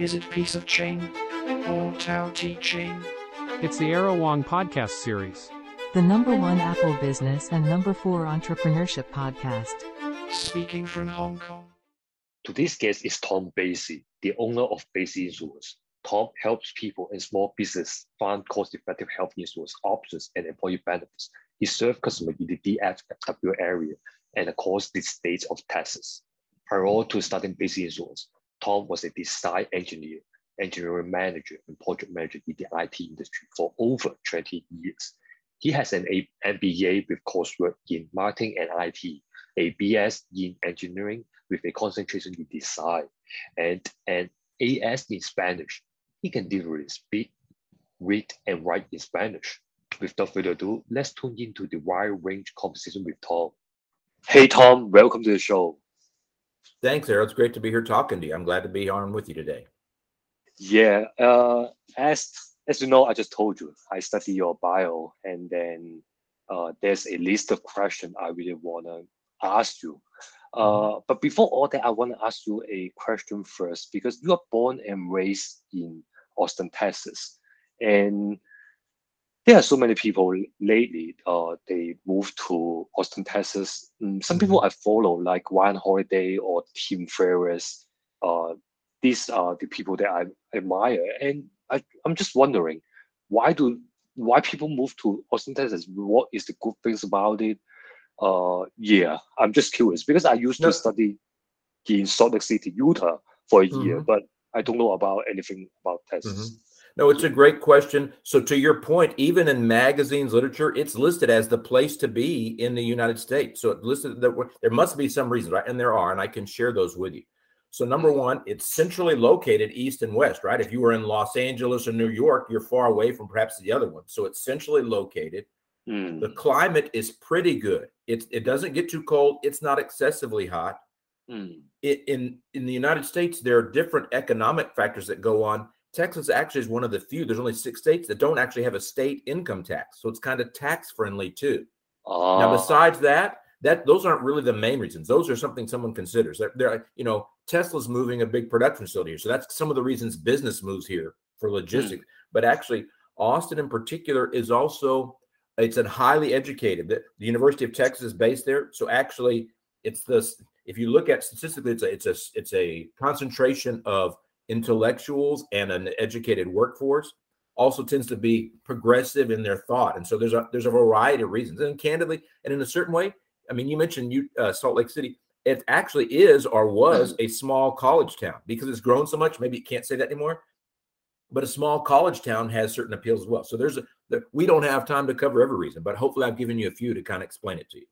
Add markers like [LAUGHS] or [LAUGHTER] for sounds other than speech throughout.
Is it piece of chain or Tao Te Ching? It's the Aero Wong podcast series. The number one Apple business and number four entrepreneurship podcast. Speaking from Hong Kong. Today's guest is Tom Basey, the owner of Basey Insurance. Tom helps people and small business find cost-effective health insurance options and employee benefits. He serves customers in the DFW area and across the state of Texas. Prior to starting Basey Insurance, Tom was a design engineer, engineering manager, and project manager in the IT industry for over 20 years. He has an MBA with coursework in marketing and IT, a BS in engineering with a concentration in design, and an AS in Spanish. He can literally speak, read, and write in Spanish. Without further ado, let's tune into the wide range conversation with Tom. Hey, Tom, welcome to the show. Thanks, Errol. It's great to be here talking to you. I'm glad to be on with you today. Yeah, uh, as as you know, I just told you I study your bio, and then uh, there's a list of questions I really wanna ask you. Uh, but before all that, I want to ask you a question first because you are born and raised in Austin, Texas, and there are so many people lately. Uh, they move to Austin, Texas. Mm, some people I follow, like Ryan Holiday or Tim Ferriss. Uh, these are the people that I admire, and I, I'm just wondering, why do why people move to Austin, Texas? What is the good things about it? Uh, yeah, I'm just curious because I used No. to study in Salt Lake City, Utah, for a year, Mhm. but I don't know about anything about Texas. No, it's a great question. So, to your point, even in magazines, literature, it's listed as the place to be in the United States. So, it listed that there must be some reasons, right? And there are, and I can share those with you. So, number one, it's centrally located east and west, right? If you were in Los Angeles or New York, you're far away from perhaps the other one. So, it's centrally located. Mm, The climate is pretty good. It, it doesn't get too cold. It's not excessively hot. mm, it, in in the United States, there are different economic factors that go on. Texas actually is one of the few. There's only six states that don't actually have a state income tax, so it's kind of tax friendly too. Now, ah, besides that, that those aren't really the main reasons. Those are something someone considers. They're, they're you know, Tesla's moving a big production facility here, so that's some of the reasons business moves here for logistics. But actually, Austin in particular is also it's a highly educated. The, the University of Texas is based there, so actually, it's this. If you look at statistically, it's a it's a it's a concentration of intellectuals and an educated workforce. Also tends to be progressive in their thought, and so there's a there's a variety of reasons. And candidly, and in a certain way, I mean, you mentioned you uh, Salt Lake City. It actually is or was a small college town because it's grown so much. Maybe you can't say that anymore. But a small college town has certain appeals as well. So there's a there, we don't have time to cover every reason, but hopefully I've given you a few to kind of explain it to you.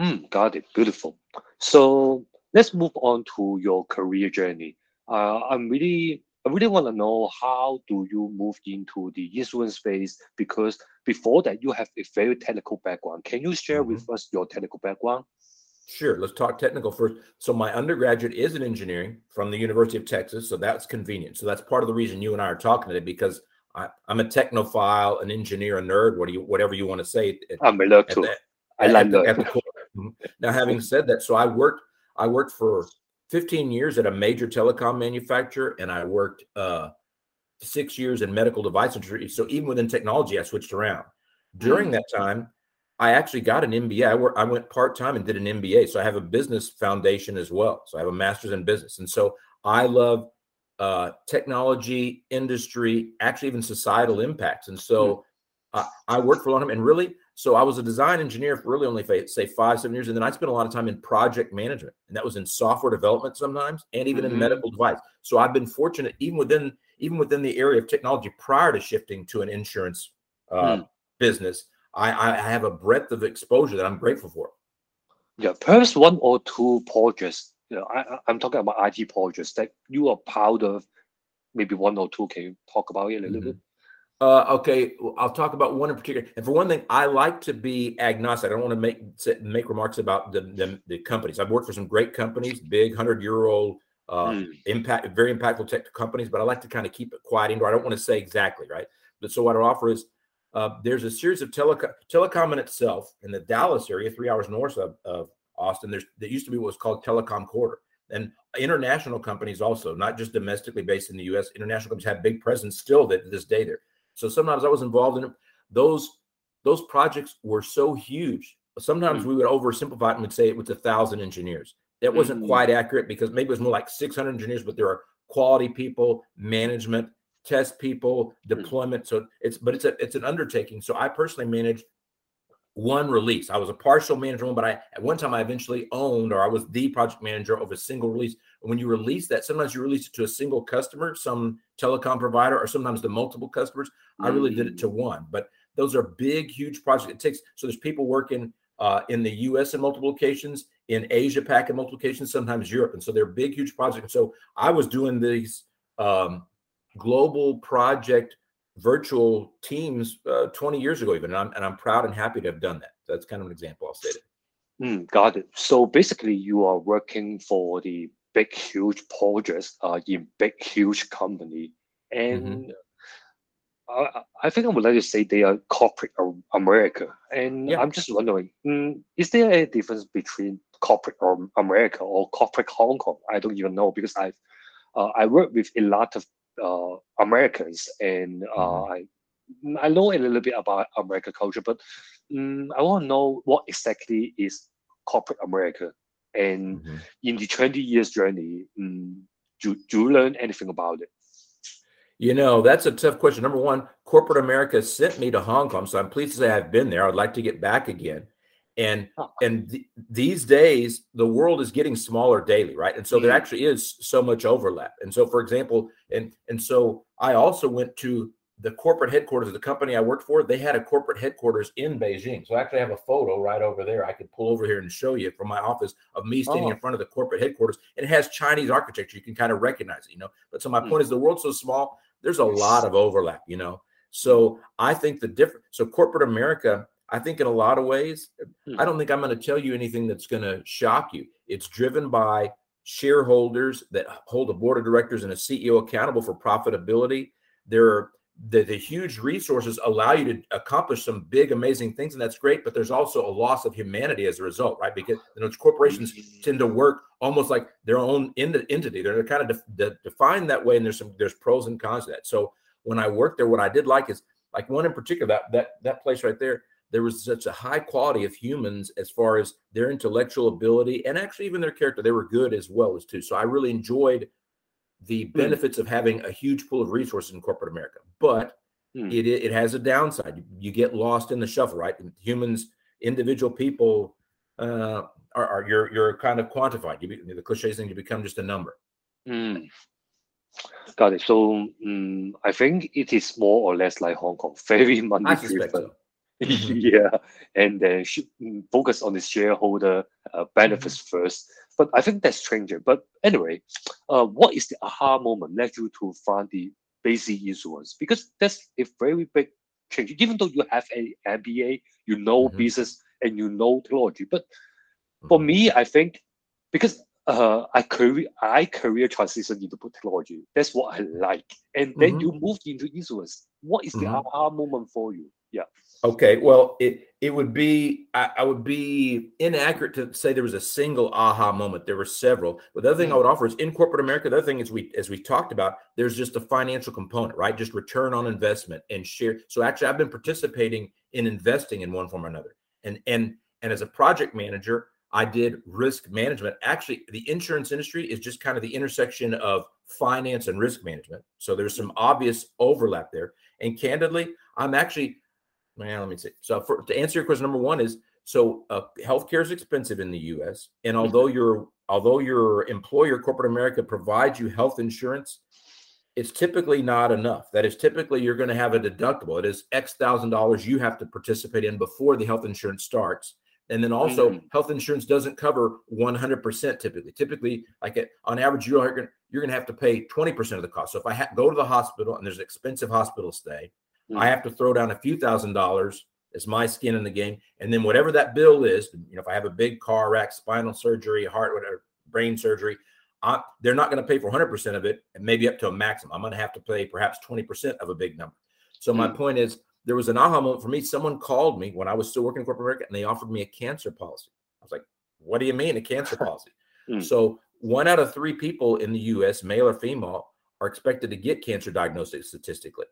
mm, got it. Beautiful. So let's move on to your career journey. Uh, I'm really, I really want to know how do you move into the insurance space because before that you have a very technical background. Can you share with us your technical background? Sure. Let's talk technical first. So my undergraduate is in engineering from the University of Texas, so that's convenient. So that's part of the reason you and I are talking today because I, I'm a technophile, an engineer, a nerd, what do you, whatever you want to say. at- I'm a nerd too. I like the- nerd. at the core. Mhm. Now, having said that, so I worked, I worked for 15 years at a major telecom manufacturer, and I worked uh, six years in medical device industry. So even within technology, I switched around. During that time, I actually got an MBA. I, work, I went part time and did an MBA. So I have a business foundation as well. So I have a master's in business, and so I love uh, technology, industry, actually even societal impacts. And so I, I worked for a long time, and really, so I was a design engineer for really only say five, seven years, and then I spent a lot of time in project management, and that was in software development sometimes, and even Mhm. in medical device. So I've been fortunate, even within even within the area of technology, prior to shifting to an insurance uh, Hmm. business, I, I have a breadth of exposure that I'm grateful for. Yeah, perhaps one or two projects. You know, I, I'm talking about IT projects that you are proud of. Maybe one or two. Can you talk about it a little Mhm. bit? Uh, okay, I'll talk about one in particular. And for one thing, I like to be agnostic. I don't want to make make remarks about the, the the companies. I've worked for some great companies, big hundred year old uh, Mm, impact, very impactful tech companies. But I like to kind of keep it quiet indoor. I don't want to say exactly right. But so what I offer is uh, there's a series of telecom telecom in itself in the Dallas area, three hours north of, of Austin. There's there used to be what was called Telecom Corridor. and international companies also, not just domestically based in the U.S. International companies have big presence still that to this day there. So sometimes I was involved in it. Those those projects were so huge. Sometimes Mm. we would oversimplify it and would say it was a thousand engineers. That wasn't Mhm. quite accurate because maybe it was more like 600 engineers, but there are quality people, management, test people, deployment. So it's but it's a it's an undertaking. So I personally managed one release. I was a partial manager, one, but I at one time I eventually owned or I was the project manager of a single release. And when you release that, sometimes you release it to a single customer, some telecom provider, or sometimes to multiple customers. I really did it to one, but those are big, huge projects. It takes so there's people working uh, in the U.S. in multiple locations, in Asia Pac in multiple locations, sometimes Europe, and so they're big, huge projects. So I was doing these um, global project virtual teams uh, 20 years ago, even, and I'm and I'm proud and happy to have done that. That's kind of an example I'll say. It. Mm, got it. So basically, you are working for the big, huge projects uh, in big, huge company, and I, I think I would like to say they are corporate Am- America. And Yeah. I'm just wondering, mm, is there a difference between corporate Am- America or corporate Hong Kong? I don't even know because I've uh, I work with a lot of uh, Americans, and uh, I I know a little bit about American culture, but mm, I want to know what exactly is corporate America, and Mhm. in the 20 years journey, mm, do, do you learn anything about it? You know, that's a tough question. Number one, corporate America sent me to Hong Kong, so I'm pleased to say I've been there. I'd like to get back again. And Oh. and th- these days, the world is getting smaller daily, right? And so there Mhm. actually is so much overlap. And so, for example, and and so I also went to the corporate headquarters of the company I worked for. They had a corporate headquarters in Beijing. So I actually have a photo right over there. I could pull over here and show you from my office of me standing Oh. in front of the corporate headquarters. And it has Chinese architecture. You can kind of recognize it, you know. But so my Hmm. point is the world's so small, there's a lot of overlap, you know. So I think the different so corporate America, I think in a lot of ways, Hmm. I don't think I'm going to tell you anything that's going to shock you. It's driven by shareholders that hold a board of directors and a CEO accountable for profitability. There are the, the huge resources allow you to accomplish some big, amazing things, and that's great. But there's also a loss of humanity as a result, right? Because you know, corporations tend to work almost like their own ent- entity. They're kind of de- de- defined that way, and there's some there's pros and cons to that. So when I worked there, what I did like is like one in particular that that that place right there. There was such a high quality of humans as far as their intellectual ability and actually even their character. They were good as well as too. So I really enjoyed the benefits of having a huge pool of resources in corporate America. But Hmm. it it has a downside. You, get lost in the shuffle, right? Humans, individual people, uh, are, are you're you're kind of quantified. You be, the cliche thing, you become just a number. Mm. Got it. So mm, I think it is more or less like Hong Kong, [LAUGHS] very money driven. so. Mhm. [LAUGHS] yeah, and then sh- mm, focus on the shareholder uh, benefits Mm-hmm. first. But I think that's changing. But anyway, uh, what is the aha moment led you to find the Basey Insurance? Because that's a very big change. Even though you have a MBA, you know Mhm. business and you know technology, but for Mhm. me, I think because uh, I career I career transition into technology. That's what I like. And then Mhm. you moved into insurance. What is the aha moment for you? Yeah. Okay, well, it it would be I, I would be inaccurate to say there was a single aha moment. There were several. But the other thing I mm-hmm. would offer is in corporate America. The other thing is we as we talked about, there's just a financial component, right? Just return on investment and share. So actually, I've been participating in investing in one form or another. And and and as a project manager, I did risk management. Actually, the insurance industry is just kind of the intersection of finance and risk management. So there's some obvious overlap there. And candidly, I'm actually well, let me see. So for, to answer your question, number one is so uh, healthcare is expensive in the U.S. And although your although your employer, corporate America, provides you health insurance, it's typically not enough. That is typically you're going to have a deductible. It is X thousand dollars you have to participate in before the health insurance starts. And then also, Mm. health insurance doesn't cover 100% typically. Typically, like at, on average, you're going you're going to have to pay 20% of the cost. So if I ha- go to the hospital and there's an expensive hospital stay, I Mm. have to throw down a few thousand dollars as my skin in the game, and then whatever that bill is, you know, if I have a big car wreck, spinal surgery, heart, whatever, brain surgery, I, they're not going to pay for 100% of it, and maybe up to a maximum. I'm going to have to pay perhaps 20% of a big number. So my Mm. point is, there was an aha moment for me. Someone called me when I was still working in corporate America, and they offered me a cancer policy. I was like, "What do you mean a cancer [LAUGHS] policy?" Mm. So one out of three people in the U.S., male or female, are expected to get cancer diagnosis statistically.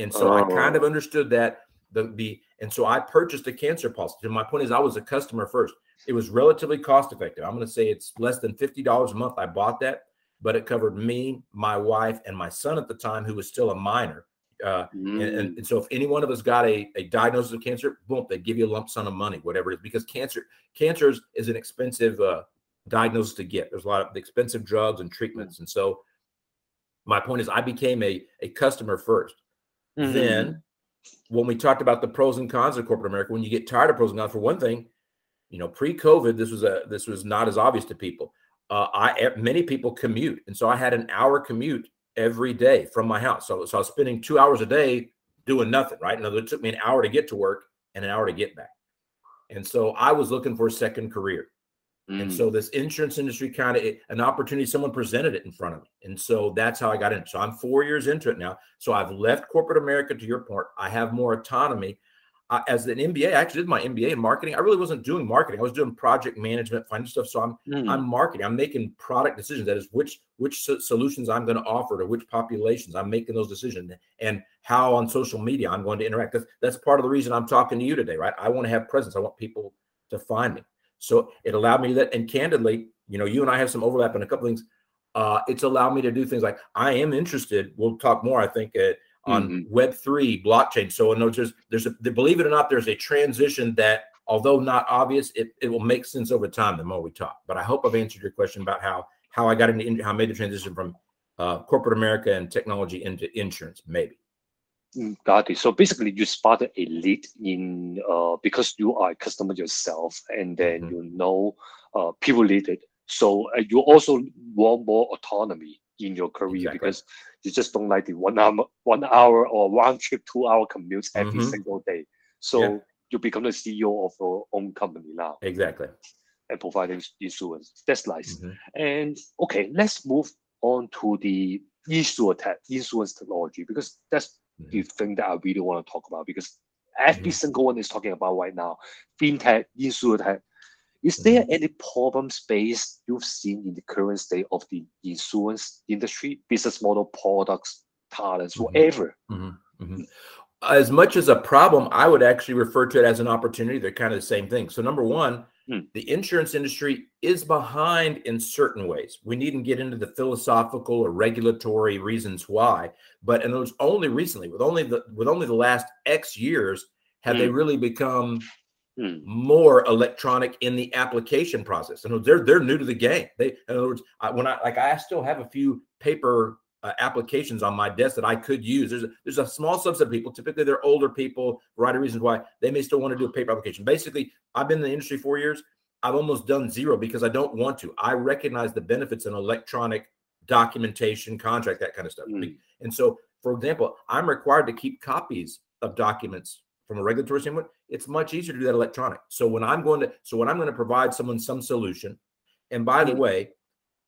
And so I kind of Oh. understood that the the and so I purchased a cancer policy. And my point is, I was a customer first. It was relatively cost effective. I'm going to say it's less than fifty dollars a month. I bought that, but it covered me, my wife, and my son at the time, who was still a minor. Uh, and, Mm. and, and so if any one of us got a, a diagnosis of cancer, boom, they give you a lump sum of money, whatever it is, because cancer cancer is, is an expensive uh, diagnosis to get. There's a lot of expensive drugs and treatments, and so my point is, I became a a customer 1st Mhm. Then, when we talked about the pros and cons of corporate America, when you get tired of pros and cons, for one thing, you know, pre-COVID, this was a this was not as obvious to people. Uh, I many people commute, and so I had an hour commute every day from my house. So, so I was spending two hours a day doing nothing. Right, in other words, it took me an hour to get to work and an hour to get back. And so I was looking for a second career. And Mm. so this insurance industry kind of an opportunity, someone presented it in front of me. And so that's how I got in. So I'm four years into it now. So I've left corporate America to your point. I have more autonomy. I, as an MBA, I actually did my MBA in marketing. I really wasn't doing marketing. I was doing project management, financial stuff. So I'm Mm. I'm marketing. I'm making product decisions. That is which which so- solutions I'm going to offer to which populations. I'm making those decisions and how on social media I'm going to interact. That's, that's part of the reason I'm talking to you today, right? I want to have presence. I want people to find me. So it allowed me to that. And candidly, you know, you and I have some overlap in a couple things. Uh, it's allowed me to do things like I am interested. We'll talk more, I think, uh, on Mhm. Web three blockchain. So in other words, there's a believe it or not, there's a transition that, although not obvious, it, it will make sense over time the more we talk. But I hope I've answered your question about how how I got into how I made the transition from uh, corporate America and technology into insurance. Maybe. Got it. So basically, you spotted a lead in uh, because you are a customer yourself, and then Mhm. you know uh, people need it. So uh, you also want more autonomy in your career Exactly. because you just don't like the one hour, one hour or one trip, two hour commutes every Mhm. single day. So Yeah. you become the CEO of your own company now Exactly. and providing insurance. That's nice. Mhm. And okay, let's move on to the tech, insurance technology because that's the thing that I really want to talk about because every single one is talking about right now. FinTech, insurtech. Is there any problem space you've seen in the current state of the insurance industry, business model, products, talents, Mhm. whatever? Mhm, mhm. As much as a problem, I would actually refer to it as an opportunity. They're kind of the same thing. So, number one, Hmm. the insurance industry is behind in certain ways. We needn't get into the philosophical or regulatory reasons why, but and those only recently, with only the with only the last X years, have they Hmm. really become Hmm. more electronic in the application process. And they're they're new to the game. They, in other words, I, when I like, I still have a few paper uh, applications on my desk that I could use. There's a, there's a small subset of people. Typically, they're older people. Variety of reasons why they may still want to do a paper application. Basically, I've been in the industry four years. I've almost done zero because I don't want to. I recognize the benefits in electronic documentation, contract, that kind of stuff. Mm. And so, for example, I'm required to keep copies of documents from a regulatory standpoint. It's much easier to do that electronic. So when I'm going to, so when I'm going to provide someone some solution, and by the Mm. way,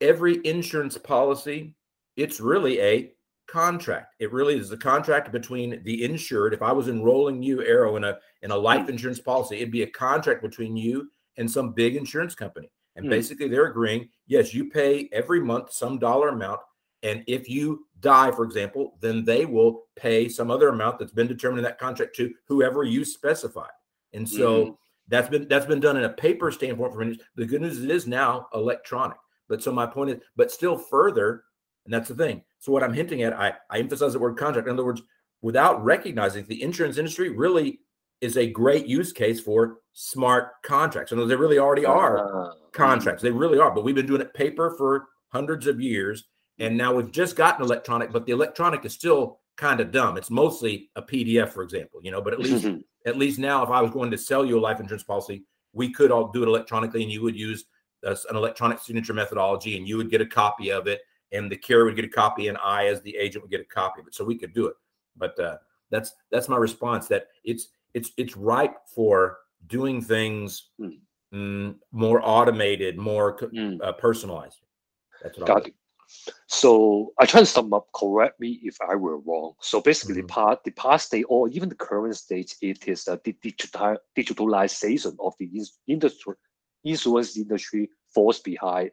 every insurance policy, it's really a contract. It really is a contract between the insured. If I was enrolling you, Aero, in a in a life insurance policy, it'd be a contract between you and some big insurance company. And Hmm. basically, they're agreeing, yes, you pay every month some dollar amount. And if you die, for example, then they will pay some other amount that's been determined in that contract to whoever you specify. And so Mhm. that's been that's been done in a paper standpoint for instance. The good news is it is now electronic. But so my point is, but still further, and that's the thing. So what I'm hinting at, I, I emphasize the word contract. In other words, without recognizing the insurance industry really is a great use case for smart contracts. And they really already are Ah, contracts. They really are. But we've been doing it paper for hundreds of years. And now we've just gotten electronic, but the electronic is still kind of dumb. It's mostly a PDF, for example, you know, but at [LAUGHS] least at least now if I was going to sell you a life insurance policy, we could all do it electronically and you would use uh, an electronic signature methodology and you would get a copy of it and the carrier would get a copy and I as the agent would get a copy of it. So we could do it. But uh, that's that's my response that it's it's it's ripe for doing things Mm. mm, more automated, more Mm. uh, personalized. That's what Got it. So I try to sum up. Correct me if I were wrong. So basically, the Mhm. part the past state or even the current state, it is the digital digitalization of the industry, insurance industry falls behind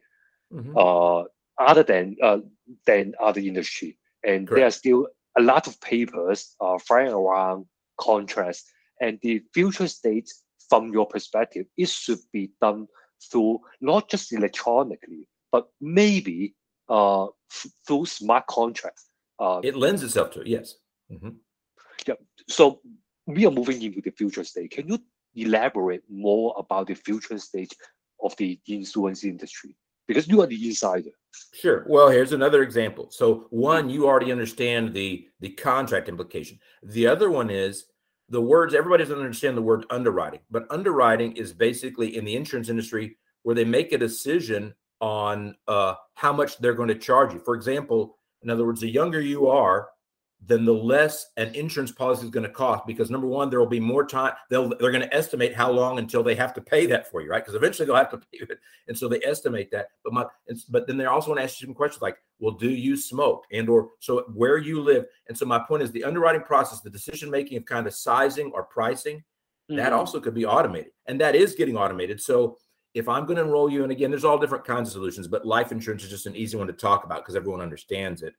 Mhm. uh, other than uh, than other industry, and there are still a lot of papers uh, flying around contracts. And the future state, from your perspective, it should be done through not just electronically, but maybe uh, through smart contracts. Uh, It lends itself to it. Yes. Mhm. so we are moving into the future state. Can you elaborate more about the future state of the insurance industry? Because you are the insider. Sure. Well, here's another example. So one, you already understand the the contract implication. The other one is the words. Everybody doesn't understand the word underwriting, but underwriting is basically in the insurance industry where they make a decision on uh, how much they're going to charge you. For example, in other words, the younger you are, then the less an insurance policy is going to cost because number one, there will be more time. They'll they're going to estimate how long until they have to pay that for you, right? Because eventually they'll have to pay it, and so they estimate that. But my but then they're also going to ask you some questions like, well, do you smoke and or so where you live? And so my point is the underwriting process, the decision making of kind of sizing or pricing, that Mhm. also could be automated, and that is getting automated. So if I'm going to enroll you, and again, there's all different kinds of solutions, but life insurance is just an easy one to talk about because everyone understands it.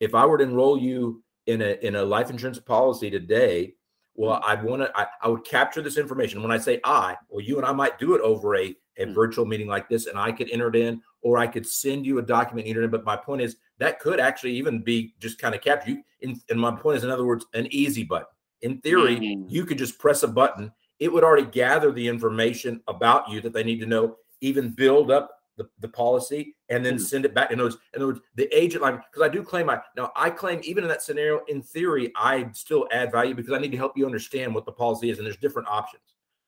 If I were to enroll you in a in a life insurance policy today, well, I'd want to I, I would capture this information. When I say I, well, you and I might do it over a a Mm. virtual meeting like this, and I could enter it in, or I could send you a document enter it in. But my point is that could actually even be just kind of captured. You, in, and my point is, in other words, an easy button. In theory, Mm. you could just press a button. It would already gather the information about you that they need to know, even build up the, the policy, and then Mm. send it back. In other words, in other words the agent line, because I do claim I now I claim even in that scenario, in theory, I still add value because I need to help you understand what the policy is, and there's different options.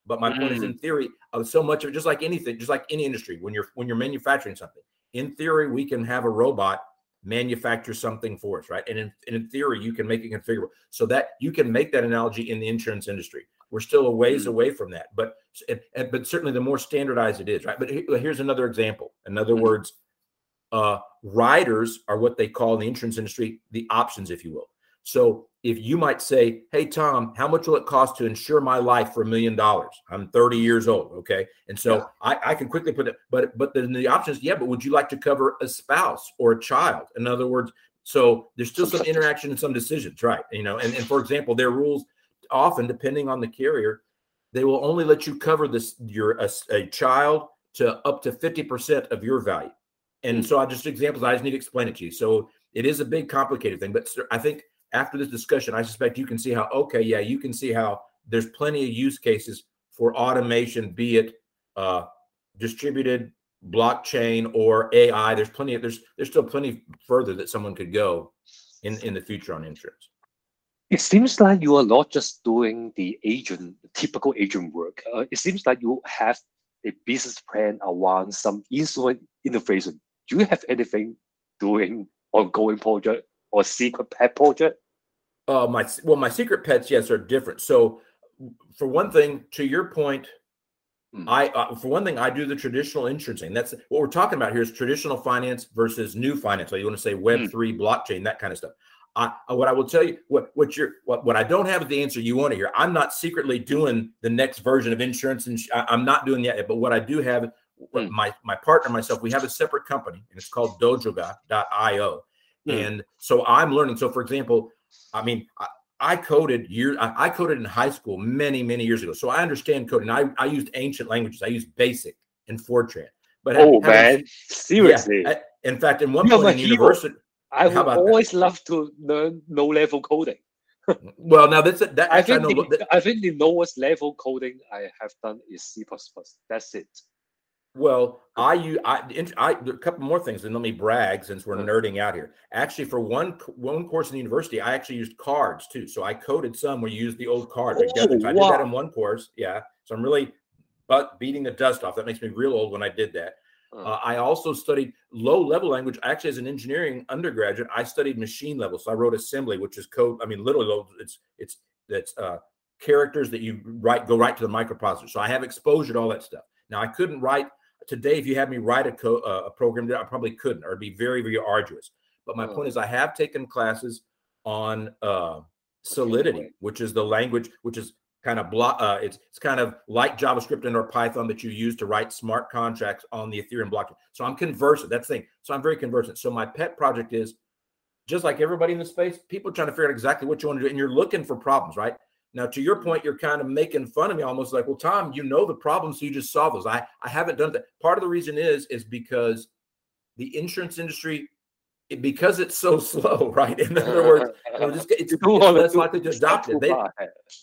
But my point is, in theory, uh, so much of it, just like anything, just like any industry, when you're when you're manufacturing something, in theory, we can have a robot manufacture something for us, right? And in, and in theory, you can make it configurable so that you can make that analogy in the insurance industry. We're still a ways Mm. away from that, but but certainly the more standardized it is, right? But here's another example. In other Mm. words, uh, riders are what they call in the insurance industry the options, if you will. So if you might say, "Hey Tom, how much will it cost to insure my life for a million dollars?" I'm 30 years old, okay, and so Yeah. I, I can quickly put it. But but then the options, yeah. But would you like to cover a spouse or a child? In other words, so there's still some interaction and some decisions, right? You know, and, and for example, their rules often, depending on the carrier, they will only let you cover this your a, a child to up to 50% of your value. And so I just examples, I just need to explain it to you. So it is a big complicated thing, but I think after this discussion, I suspect you can see how, okay, yeah, you can see how there's plenty of use cases for automation, be it uh, distributed blockchain or AI. There's plenty of, there's, there's still plenty further that someone could go in, in the future on insurance. It seems like you are not just doing the agent, typical agent work. Uh, it seems like you have a business plan around some instrument innovation. Do you have anything doing ongoing project or secret pet project? Uh, my well, my secret pets, yes, are different. So, for one thing, to your point, Mm. I uh, for one thing, I do the traditional insurance thing. That's what we're talking about here is traditional finance versus new finance. So you want to say Web three, blockchain, that kind of stuff. I uh, what I will tell you, what what you're what what I don't have is the answer you want to hear. I'm not secretly doing the next version of insurance, and I, am not doing that. But what I do have, Mm. my my partner myself, we have a separate company, and it's called Dojoga.io. Mm. And so I'm learning. So, for example, I mean, I, I coded years. I, I coded in high school many, many years ago. So I understand coding. I, I used ancient languages. I used BASIC and Fortran. But Oh having- man, yeah, seriously. I- in fact, in one point my in university, I would about that? always love to learn low level coding. [LAUGHS] well, now that's that. I Actually, I think know, the, that- I think the lowest level coding I have done is C++. That's it. Well, I use I, I a couple more things, and let me brag since we're nerding out here. Actually, for one one course in the university, I actually used cards too. So I coded some where you use the old cards. Oh, I did that in one course. Yeah. So I'm really but beating the dust off. That makes me real old when I did that. Uh. I also studied low level language. Actually, as an engineering undergraduate, I studied machine level. So I wrote assembly, which is code. I mean, literally, it's it's that's uh, characters that you write go right to the microprocessor. So I have exposure to all that stuff. Now I couldn't write today. If you had me write a co- uh, a program, I probably couldn't, or it'd be very very arduous. But my Oh. point is, I have taken classes on uh, Solidity, which is the language, which is kind of block. Uh, it's it's kind of like JavaScript and or Python that you use to write smart contracts on the Ethereum blockchain. So I'm conversant. That's the thing. So I'm very conversant. So my pet project is just like everybody in the space. People trying to figure out exactly what you want to do, and you're looking for problems, right? Now, to your point, you're kind of making fun of me, almost like, well, Tom, you know the problems, so you just solve those. I I haven't done that. Part of the reason is is because the insurance industry it, because it's so [LAUGHS] slow, right? In other words, you know, just, it's, [LAUGHS] it's less likely to adopt it. They,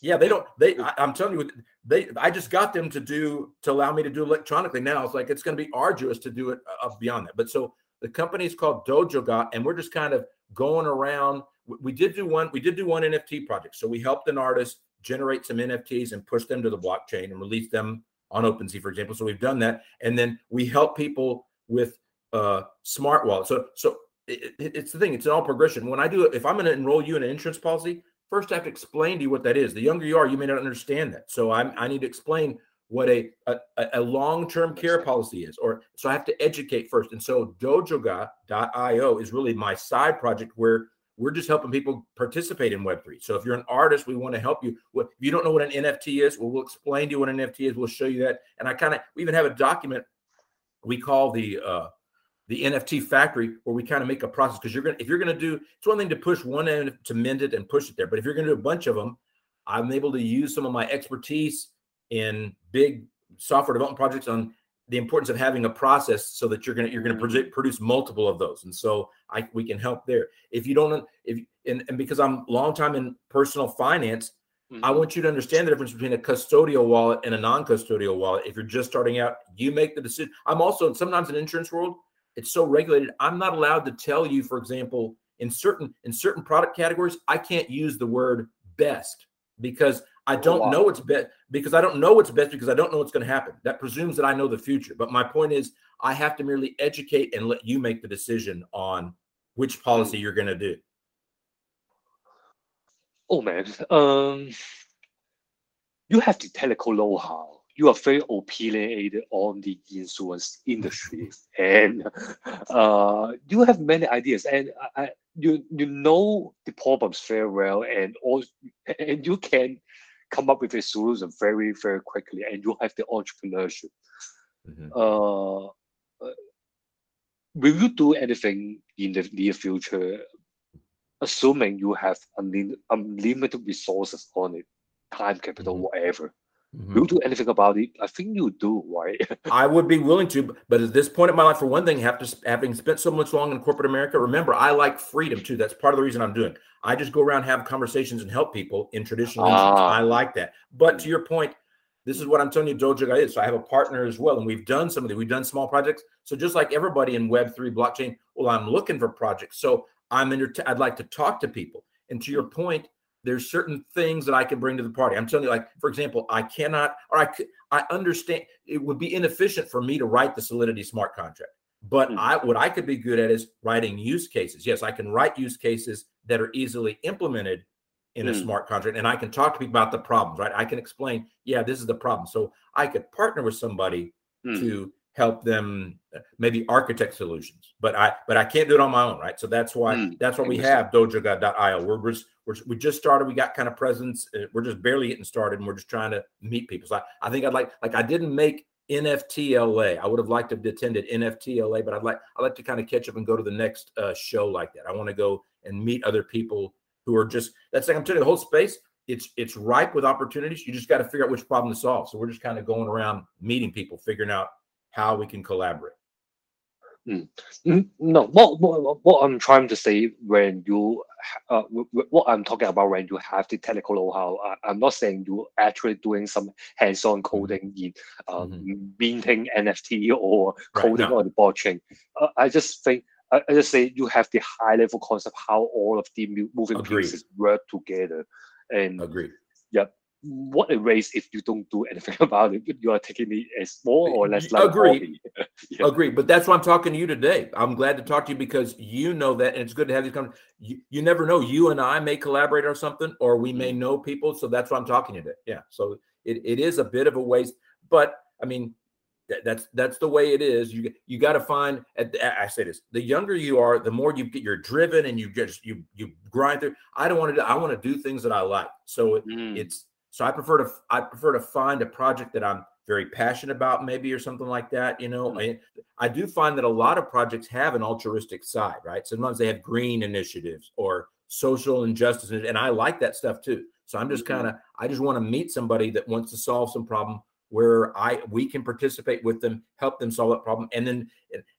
yeah, they don't. They, I, am telling you, they. I just got them to do to allow me to do electronically. Now it's like it's going to be arduous to do it uh, beyond that. But so the company is called DojoGa, and we're just kind of going around. We did do one. We did do one NFT project. So we helped an artist generate some NFTs and push them to the blockchain and release them on OpenSea, for example. So we've done that, and then we help people with uh, smart wallets. So so it, it, it's the thing. It's an all progression. When I do it, if I'm going to enroll you in an insurance policy, first I have to explain to you what that is. The younger you are, you may not understand that. So I'm, I need to explain what a a, a long-term care policy is, or so I have to educate first. And so Dojoga.io is really my side project where we're just helping people participate in Web3. So if you're an artist, we want to help you. If you don't know what an NFT is, well, we'll explain to you what an NFT is. We'll show you that. And I kind of we even have a document we call the uh, the NFT factory where we kind of make a process because you're gonna if you're gonna do it's one thing to push one end to mend it and push it there, but if you're gonna do a bunch of them, I'm able to use some of my expertise in big software development projects on the importance of having a process so that you're gonna you're gonna produce, produce multiple of those, and so I we can help there. If you don't if and, and because I'm long time in personal finance, Mm-hmm. I want you to understand the difference between a custodial wallet and a non-custodial wallet. If you're just starting out, you make the decision. I'm also sometimes in insurance world, it's so regulated i'm not allowed to tell you for example in certain in certain product categories i can't use the word best because i don't know what's best because i don't know what's best because i don't know what's going to happen. That presumes that i know the future but my point is i have to merely educate and let you make the decision on which policy you're going to do. Oh man um you have the technical know-how you are very opinionated on the insurance industry [LAUGHS] and uh, you have many ideas and I, you you know the problems very well and also and you can come up with a solution very very quickly and you have the entrepreneurship mm-hmm. uh, will you do anything in the near future assuming you have unlimited resources on it time capital mm-hmm. whatever Mm-hmm. You do anything about it? I think you do, right? [LAUGHS] I would be willing to, but at this point in my life, for one thing, after having spent so much long in corporate America, remember I like freedom too. That's part of the reason I'm doing. I just go around have conversations and help people in traditional. Ah. I like that. But to your point, this is what I'm telling you, Dojo is. So I have a partner as well, and we've done some of the we've done small projects. So just like everybody in Web three blockchain, well, I'm looking for projects. So I'm inter- I'd like to talk to people. And to your point, there's certain things that I can bring to the party. I'm telling you, like for example, I cannot, or I could, I understand it would be inefficient for me to write the Solidity smart contract. But mm-hmm. I what I could be good at is writing use cases. Yes, I can write use cases that are easily implemented in mm-hmm. a hmm. smart contract, and I can talk to people about the problems. Right, I can explain. Yeah, this is the problem. So I could partner with somebody mm-hmm. to help them uh, maybe architect solutions but i but i can't do it on my own right? So that's why mm, that's why we have dojoga.io we're just we're, we just started we got kind of presence uh, we're just barely getting started and we're just trying to meet people. So I, I think i'd like like i didn't make NFTLA. i would have liked to have attended NFTLA, but i'd like i'd like to kind of catch up and go to the next uh, show like that. I want to go and meet other people who are just that's like i'm telling you the whole space it's it's ripe with opportunities. You just got to figure out which problem to solve. So we're just kind of going around meeting people figuring out how we can collaborate. Mm. No, what, what what I'm trying to say when you uh, what I'm talking about when you have the technical know-how, I, am not saying you actually doing some hands-on mm-hmm. coding in um, mm-hmm. minting NFT or coding right, no. on the blockchain. Uh, I just think I, I, just say you have the high-level concept how all of the moving Agreed. pieces work together, and Agreed. Yep what a race if you don't do anything [LAUGHS] about it. But you are taking it as more or less like agree. [LAUGHS] yeah. Agree. But that's why I'm talking to you today. I'm glad to talk to you because you know that, and it's good to have these come. You, you never know. You and I may collaborate or something, or we may mm-hmm. know people. So that's why I'm talking to today. Yeah. So it, it is a bit of a waste, but I mean, that's that's the way it is. You you got to find. I say this: the younger you are, the more you get. You're driven, and you just you you grind through. I don't want to. do I want to do things that I like. So it, mm. it's So I prefer to I prefer to find a project that I'm very passionate about, maybe or something like that. You know, I, I do find that a lot of projects have an altruistic side, right? Sometimes they have green initiatives or social injustice, and I like that stuff too. So I'm just kind of I just want to meet somebody that wants to solve some problem where I we can participate with them, help them solve that problem, and then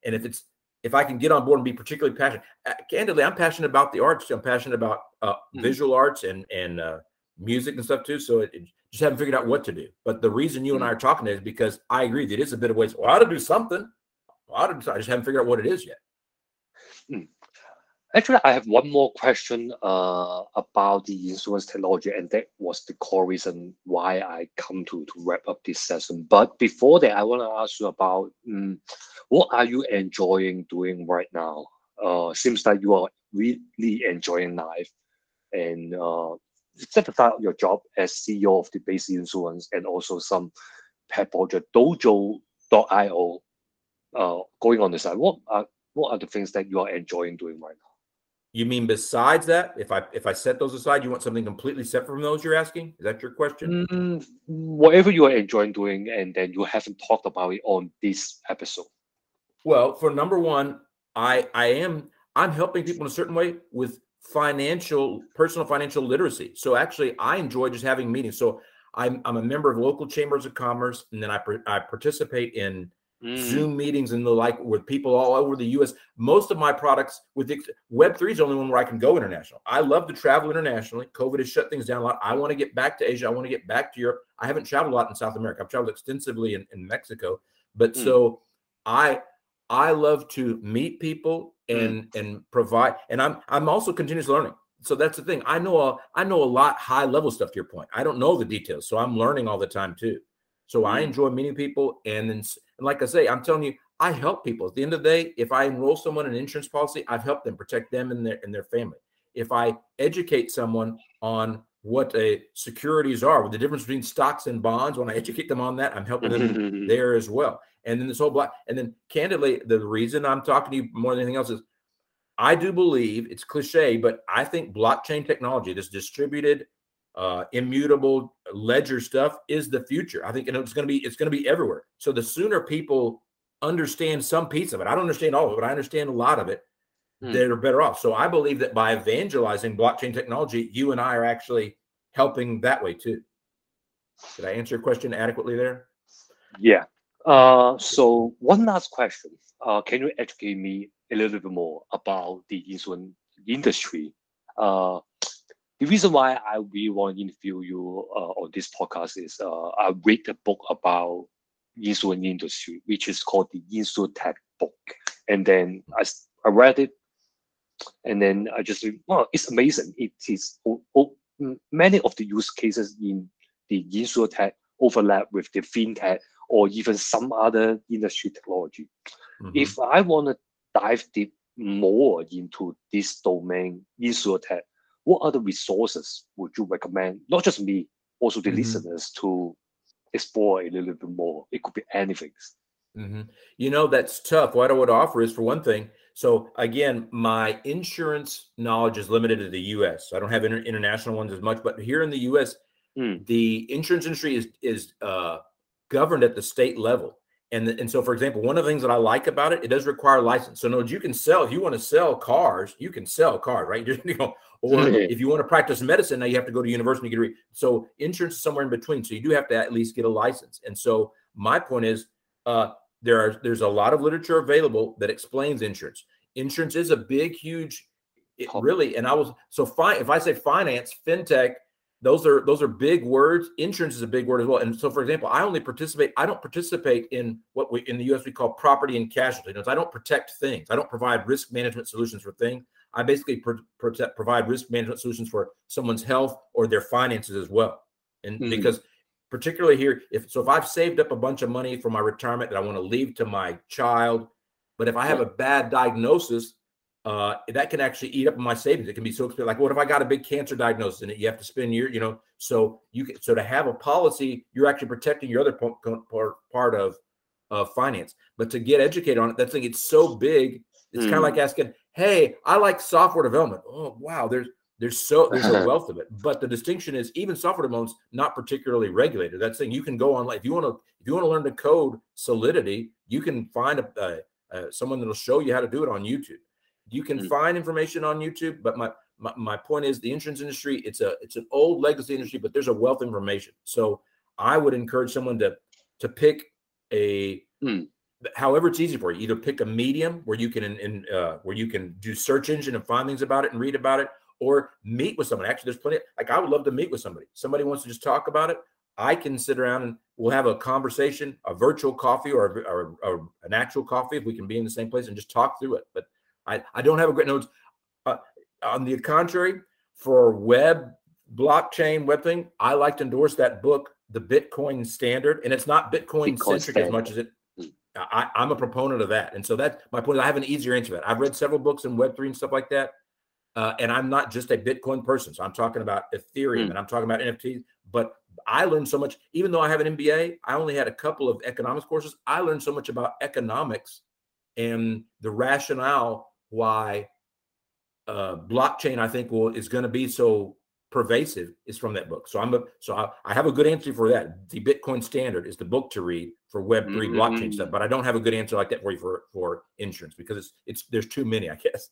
and if it's if I can get on board and be particularly passionate, uh, candidly, I'm passionate about the arts. I'm passionate about uh, mm-hmm. visual arts and and uh, music and stuff too. So it, it, just haven't figured out what to do. But the reason you mm-hmm. and I are talking is because I agree that it is a bit of ways. Well, I ought to do something. Well, I, I just haven't figured out what it is yet. Mm. Actually, I have one more question uh, about the insurance technology, and that was the core reason why I come to, to wrap up this session. But before that, I want to ask you about um, what are you enjoying doing right now? Uh, seems like you are really enjoying life, and uh, set aside your job as CEO of the Basey Insurance and also some pet project Dojo.io uh, going on the side. What are what are the things that you are enjoying doing right now? You mean besides that, if I if I set those aside, you want something completely separate from those you're asking? Is that your question? Mm, whatever you are enjoying doing, and then you haven't talked about it on this episode. Well, for number one, I I am I'm helping people in a certain way with financial personal financial literacy. So actually, I enjoy just having meetings. So I'm I'm a member of local chambers of commerce, and then I I participate in mm. Zoom meetings and the like with people all over the U.S. Most of my products with Web three is the only one where I can go international. I love to travel internationally. COVID has shut things down a lot. I want to get back to Asia. I want to get back to Europe. I haven't traveled a lot in South America. I've traveled extensively in, in Mexico, but mm. so I I love to meet people. And mm. and provide. And I'm I'm also continuous learning. So that's the thing. I know a I know a lot high level stuff. To your point, I don't know the details, so I'm learning all the time too. So mm. I enjoy meeting people, and then and like I say, I'm telling you, I help people. At the end of the day, if I enroll someone in an insurance policy, I've helped them protect them and their and their family. If I educate someone on what a securities are, with the difference between stocks and bonds, when I educate them on that, I'm helping them [LAUGHS] there as well. And then this whole black, and then candidly, the reason I'm talking to you more than anything else is I do believe it's cliche, but I think blockchain technology, this distributed uh, immutable ledger stuff is the future. I think it's going to be it's going to be everywhere. So the sooner people understand some piece of it, I don't understand all of it, but I understand a lot of it. Hmm. They're better off. So I believe that by evangelizing blockchain technology, you and I are actually helping that way too. Did I answer your question adequately there? Yeah. Uh, so one last question. Uh, can you educate me a little bit more about the insurance industry? Uh, the reason why I really want to interview you uh, on this podcast is uh, I read a book about insurance industry, which is called the Insurtech book. And then I, I read it, and then I just well, it's amazing. It is oh, many of the use cases in the Insurtech overlap with the fintech or even some other industry technology. Mm-hmm. If I want to dive deep more into this domain, Insurtech, what other resources would you recommend? Not just me, also the mm-hmm. listeners to explore a little bit more. It could be anything. Mm-hmm. You know, that's tough. What I would offer is for one thing. So again, my insurance knowledge is limited to the U.S. I don't have inter- international ones as much, but here in the U.S., mm. the insurance industry is is uh, governed at the state level. And, the, and so, for example, one of the things that I like about it, it does require a license. So, no, you can sell if you want to sell cars, you can sell cars, right? [LAUGHS] you know, or if you want to practice medicine, now you have to go to university. To get a re- so insurance is somewhere in between. So you do have to at least get a license. And so my point is, uh, there are there's a lot of literature available that explains insurance. Insurance is a big, huge, it really. And I was so fine if I say finance, fintech, those are those are big words. Insurance is a big word as well. And so, for example, I only participate. I don't participate in what we in the U.S. we call property and casualty. Notes. I don't protect things. I don't provide risk management solutions for things. I basically pro- protect, provide risk management solutions for someone's health or their finances as well. And mm-hmm. because particularly here, if so, if I've saved up a bunch of money for my retirement that I want to leave to my child, but if I have a bad diagnosis, uh, that can actually eat up my savings. It can be so expensive. Like, what if I got a big cancer diagnosis and you have to spend your, you know, so you can, so to have a policy, you're actually protecting your other part, part of, of finance. But to get educated on it, that thing, it's so big. It's mm. kind of like asking, hey, I like software development. Oh, wow. There's There's so there's a [LAUGHS] wealth of it. But the distinction is even software development's not particularly regulated. That's saying you can go online if you want to if you want to learn to code Solidity, you can find a, a, a someone that'll show you how to do it on YouTube. You can Mm. find information on YouTube, but my, my my point is the insurance industry it's a it's an old legacy industry, but there's a wealth of information. So I would encourage someone to to pick a Mm. however it's easy for you either pick a medium where you can in, in uh, where you can do search engine and find things about it and read about it or meet with someone actually there's plenty like i would love to meet with somebody somebody wants to just talk about it i can sit around and we'll have a conversation a virtual coffee or, a, or, or an actual coffee if we can be in the same place and just talk through it but i i don't have a great notes uh, on the contrary for web blockchain web thing i like to endorse that book the bitcoin standard and it's not bitcoin centric as much as it I, I'm a proponent of that. And so that's my point. I have an easier answer to that. I've read several books in Web3 and stuff like that. Uh, and I'm not just a Bitcoin person. So I'm talking about Ethereum Mm. and I'm talking about NFTs. But I learned so much, even though I have an MBA, I only had a couple of economics courses. I learned so much about economics and the rationale why uh, blockchain, I think, will is going to be so pervasive is from that book. So I'm a so I, I have a good answer for that. The Bitcoin Standard is the book to read for Web 3 blockchain Mm. stuff, but I don't have a good answer like that for you for for insurance because it's it's there's too many, I guess.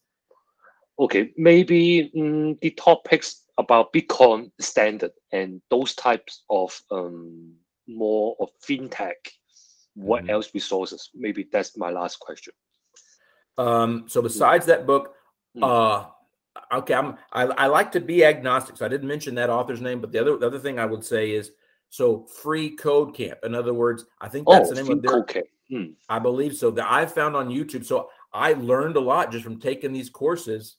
Okay, maybe mm, the topics about Bitcoin standard and those types of um, more of fintech. What Mhm. else resources? Maybe that's my last question. Um, so besides that book, Mm. uh, okay, I'm I, I like to be agnostic. So I didn't mention that author's name, but the other the other thing I would say is so free code camp. In other words, I think that's Oh, the name of their okay. Mm, I believe so. That I found on YouTube. So I learned a lot just from taking these courses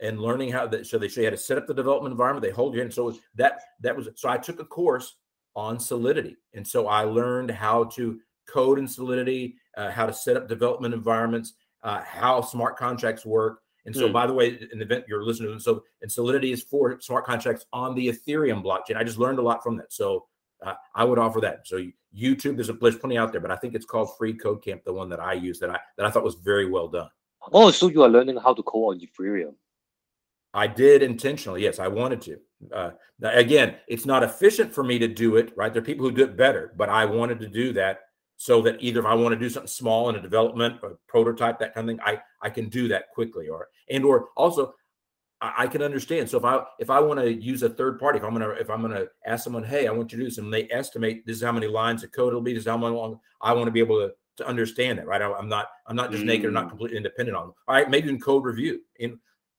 and learning how that. So they show you how to set up the development environment. They hold you in. So that that was so I took a course on Solidity, and so I learned how to code in Solidity, uh, how to set up development environments, uh, how smart contracts work. And so, Hmm. by the way, in the event you're listening, to, so and Solidity is for smart contracts on the Ethereum blockchain. I just learned a lot from that. So uh, I would offer that. So YouTube, there's a there's plenty out there, but I think it's called Free Code Camp, the one that I use that I that I thought was very well done. Oh, so you are learning how to code on Ethereum. I did intentionally. Yes, I wanted to. Uh, again, it's not efficient for me to do it. Right, there are people who do it better, but I wanted to do that so that either if I want to do something small in a development or prototype, that kind of thing, I I can do that quickly, or and or also I, I can understand. So if I if I want to use a third party, if I'm gonna if I'm gonna ask someone, hey, I want you to do this, and they estimate this is how many lines of code it'll be, this is how long I want to be able to to understand that, right? I, am not I'm not just naked or not Mm. completely independent on them. All right, maybe in code review. And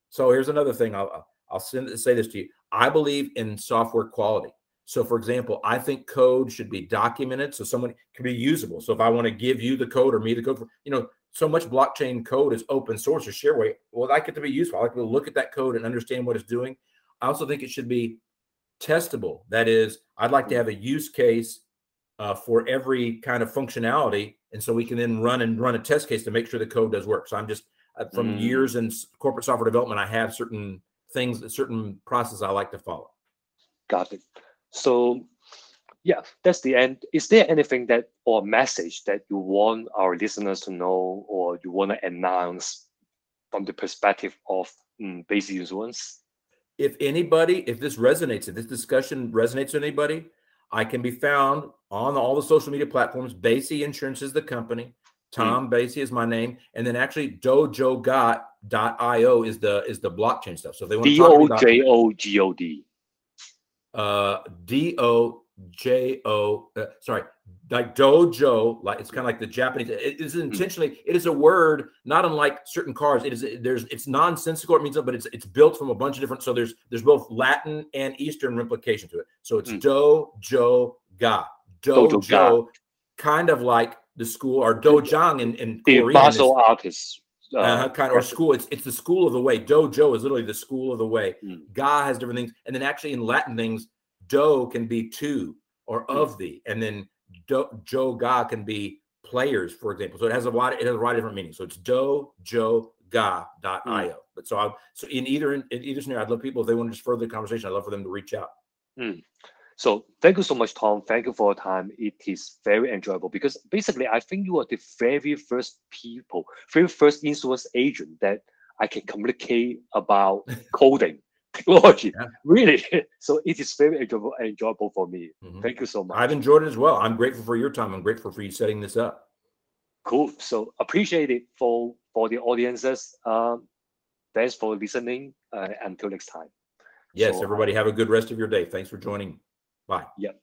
so here's another thing. I'll I'll- I'll send say this to you. I believe in software quality. So, for example, I think code should be documented so someone can be usable. So, if I want to give you the code or me the code, for, you know, so much blockchain code is open source or shareware. Well, I like it to be useful. I like to look at that code and understand what it's doing. I also think it should be testable. That is, I'd like to have a use case uh, for every kind of functionality, and so we can then run and run a test case to make sure the code does work. So I'm just uh, from Mm. years in corporate software development, I have certain things, certain process I like to follow. Got it. So, yeah, that's the end. Is there anything that or message that you want our listeners to know, or you want to announce from the perspective of mm, Basey Insurance? if anybody, if this resonates, if this discussion resonates with anybody, I can be found on all the social media platforms. Basey Insurance is the company. Tom Basey is my name, and then actually dojogot.io is the is the blockchain stuff. So if they want to uh D O J O uh, sorry like dojo like it's kind of like the Japanese it is intentionally it is a word not unlike certain cars it is there's it's nonsensical it means but it's it's built from a bunch of different so there's there's both Latin and Eastern implication to it so it's Mm. dojo ga Dojo dojo kind of like the school or dojang in in The Korean is- martial artist. Uh, uh, kind of or school. It's it's the school of the way. Dojo is literally the school of the way. Mm. Ga has different things, and then actually in Latin things, do can be to or Mm. of the, and then do, jo ga can be players, for example. So it has a lot. It has a lot of different meanings. So it's do jo ga dot Mm. io. But so I so in either in, in either scenario, I'd love people if they want to just further the conversation. I'd love for them to reach out. So thank you so much, Tom. Thank you for your time. It is very enjoyable because basically, I think you are the very first people, very first insurance agent that I can communicate about [LAUGHS] coding technology. Yeah. Really. [LAUGHS] So it is very enjoyable, enjoyable for me. Mhm. Thank you so much. I've enjoyed it as well. I'm grateful for your time. I'm grateful for you setting this up. cool. So appreciate it for for the audiences. Um, thanks for listening. Uh, until next time. Yes, So, uh, everybody have a good rest of your day. Thanks for joining. Bye. Yep.